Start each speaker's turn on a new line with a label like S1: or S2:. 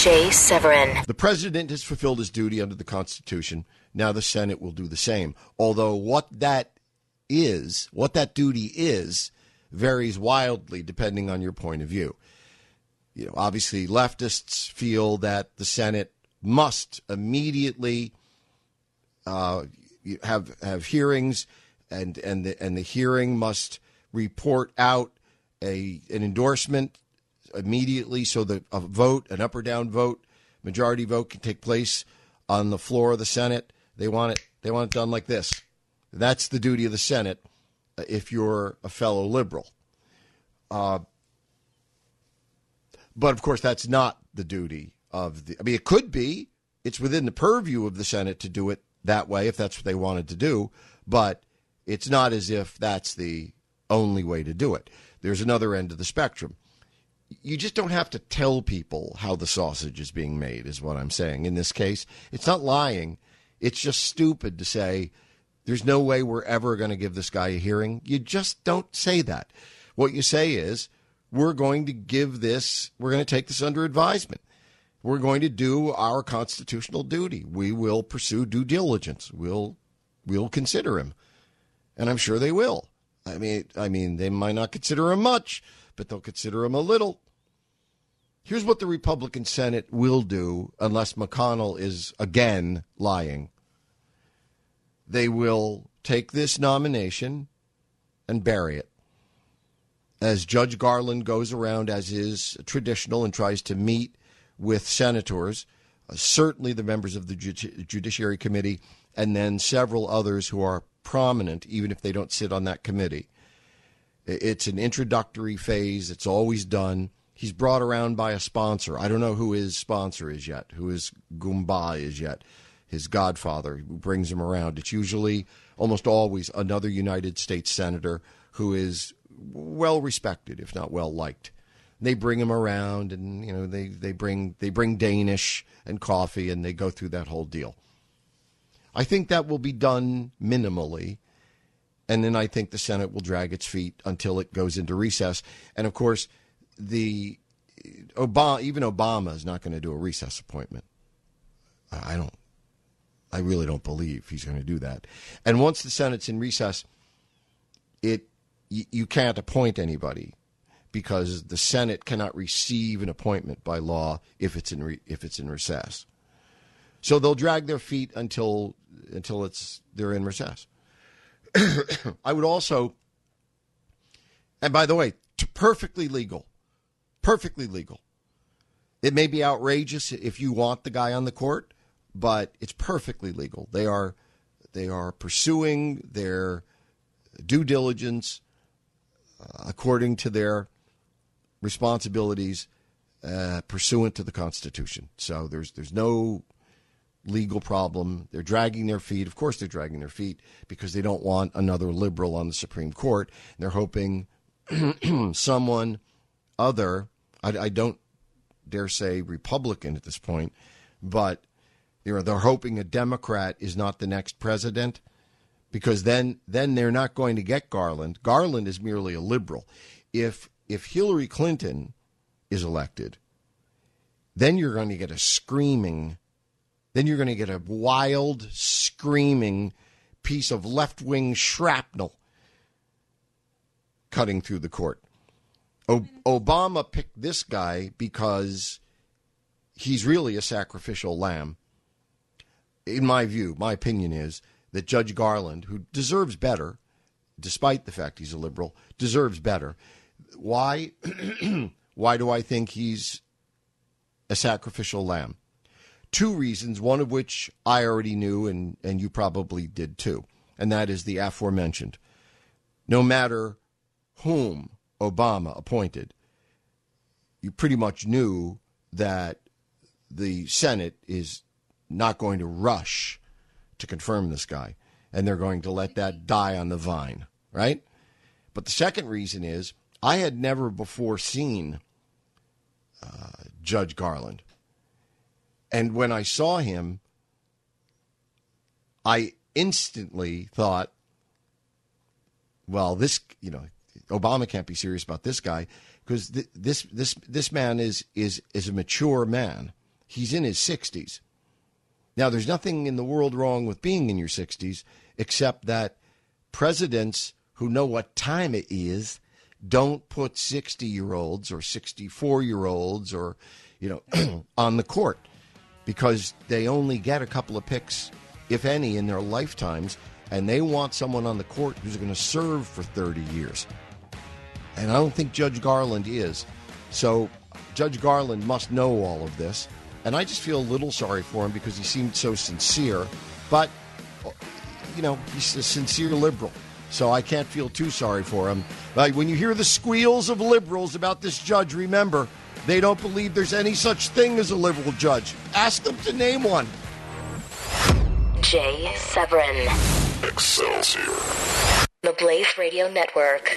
S1: Jay Severin.
S2: The president has fulfilled his duty under the Constitution. Now the Senate will do the same. Although what that is, what that duty is, varies wildly depending on your point of view. You know, obviously, leftists feel that the Senate must immediately uh, have have hearings, and and the, and the hearing must report out a an endorsement immediately so that a vote, an up or down vote, majority vote can take place on the floor of the Senate. They want it they want it done like this. That's the duty of the Senate uh, if you're a fellow liberal. Uh, but of course, that's not the duty of the. I mean, it could be. It's within the purview of the Senate to do it that way if that's what they wanted to do. But it's not as if that's the only way to do it. There's another end of the spectrum you just don't have to tell people how the sausage is being made, is what I'm saying. In this case, it's not lying. It's just stupid to say there's no way we're ever going to give this guy a hearing. You just don't say that. What you say is we're going to give this, we're going to take this under advisement. We're going to do our constitutional duty. We will pursue due diligence. We'll we'll consider him, and I'm sure they will. I mean, I mean, they might not consider him much but they'll consider him a little. Here's what the Republican Senate will do unless McConnell is again lying. They will take this nomination and bury it. As Judge Garland goes around, as is traditional, and tries to meet with senators, uh, certainly the members of the Judiciary Committee, and then several others who are prominent, even if they don't sit on that committee. It's an introductory phase. It's always done. He's brought around by a sponsor. I don't know who his sponsor is yet, who his Goomba is yet, his godfather who brings him around. It's usually, almost always, another United States senator who is well respected, if not well liked. They bring him around, and you know they, they bring they bring Danish and coffee, and they go through that whole deal. I think that will be done minimally and then I think the Senate will drag its feet until it goes into recess. And of course, the Obama, even Obama, is not going to do a recess appointment. I don't. I really don't believe he's going to do that. And once the Senate's in recess, it you, you can't appoint anybody because the Senate cannot receive an appointment by law if it's in re, if it's in recess. So they'll drag their feet until until it's they're in recess. I would also, and by the way, perfectly legal, perfectly legal. It may be outrageous if you want the guy on the court, but it's perfectly legal. They are they are pursuing their due diligence uh, according to their responsibilities uh, pursuant to the Constitution. So there's there's no legal problem. They're dragging their feet. Of course, they're dragging their feet because they don't want another liberal on the Supreme Court. They're hoping someone other, I, I, don't dare say Republican at this point, but you know, they're hoping a Democrat is not the next president because then then they're not going to get Garland. Garland is merely a liberal. If if Hillary Clinton is elected, then you're going to get a screaming then you're going to get a wild, screaming piece of left wing shrapnel cutting through the court. O- Obama picked this guy because he's really a sacrificial lamb. In my view, my opinion is that Judge Garland, who deserves better, despite the fact he's a liberal, deserves better. Why? Why do I think he's a sacrificial lamb? Two reasons, one of which I already knew and, and you probably did too, and that is the aforementioned. No matter whom Obama appointed, you pretty much knew that the Senate is not going to rush to confirm this guy, and they're going to let that die on the vine, right? But the second reason is I had never before seen uh, Judge Garland. And when I saw him, I instantly thought, well, this, you know, Obama can't be serious about this guy because th- this this this man is is is a mature man. He's in his 60s. Now, there's nothing in the world wrong with being in your 60s except that presidents who know what time it is don't put 60 year olds or 64 year olds or, you know, on the court because they only get a couple of picks, if any, in their lifetimes. And they want someone on the court who's going to serve for 30 years. And I don't think Judge Garland is. So Judge Garland must know all of this. And I just feel a little sorry for him because he seemed so sincere. But, you know, he's a sincere liberal. So I can't feel too sorry for him. But when you hear the squeals of liberals about this judge, remember, they don't believe there's any such thing as a liberal judge. Ask them to name one.
S1: Jay Severin.
S3: Excelsior.
S1: The Blaze Radio Network.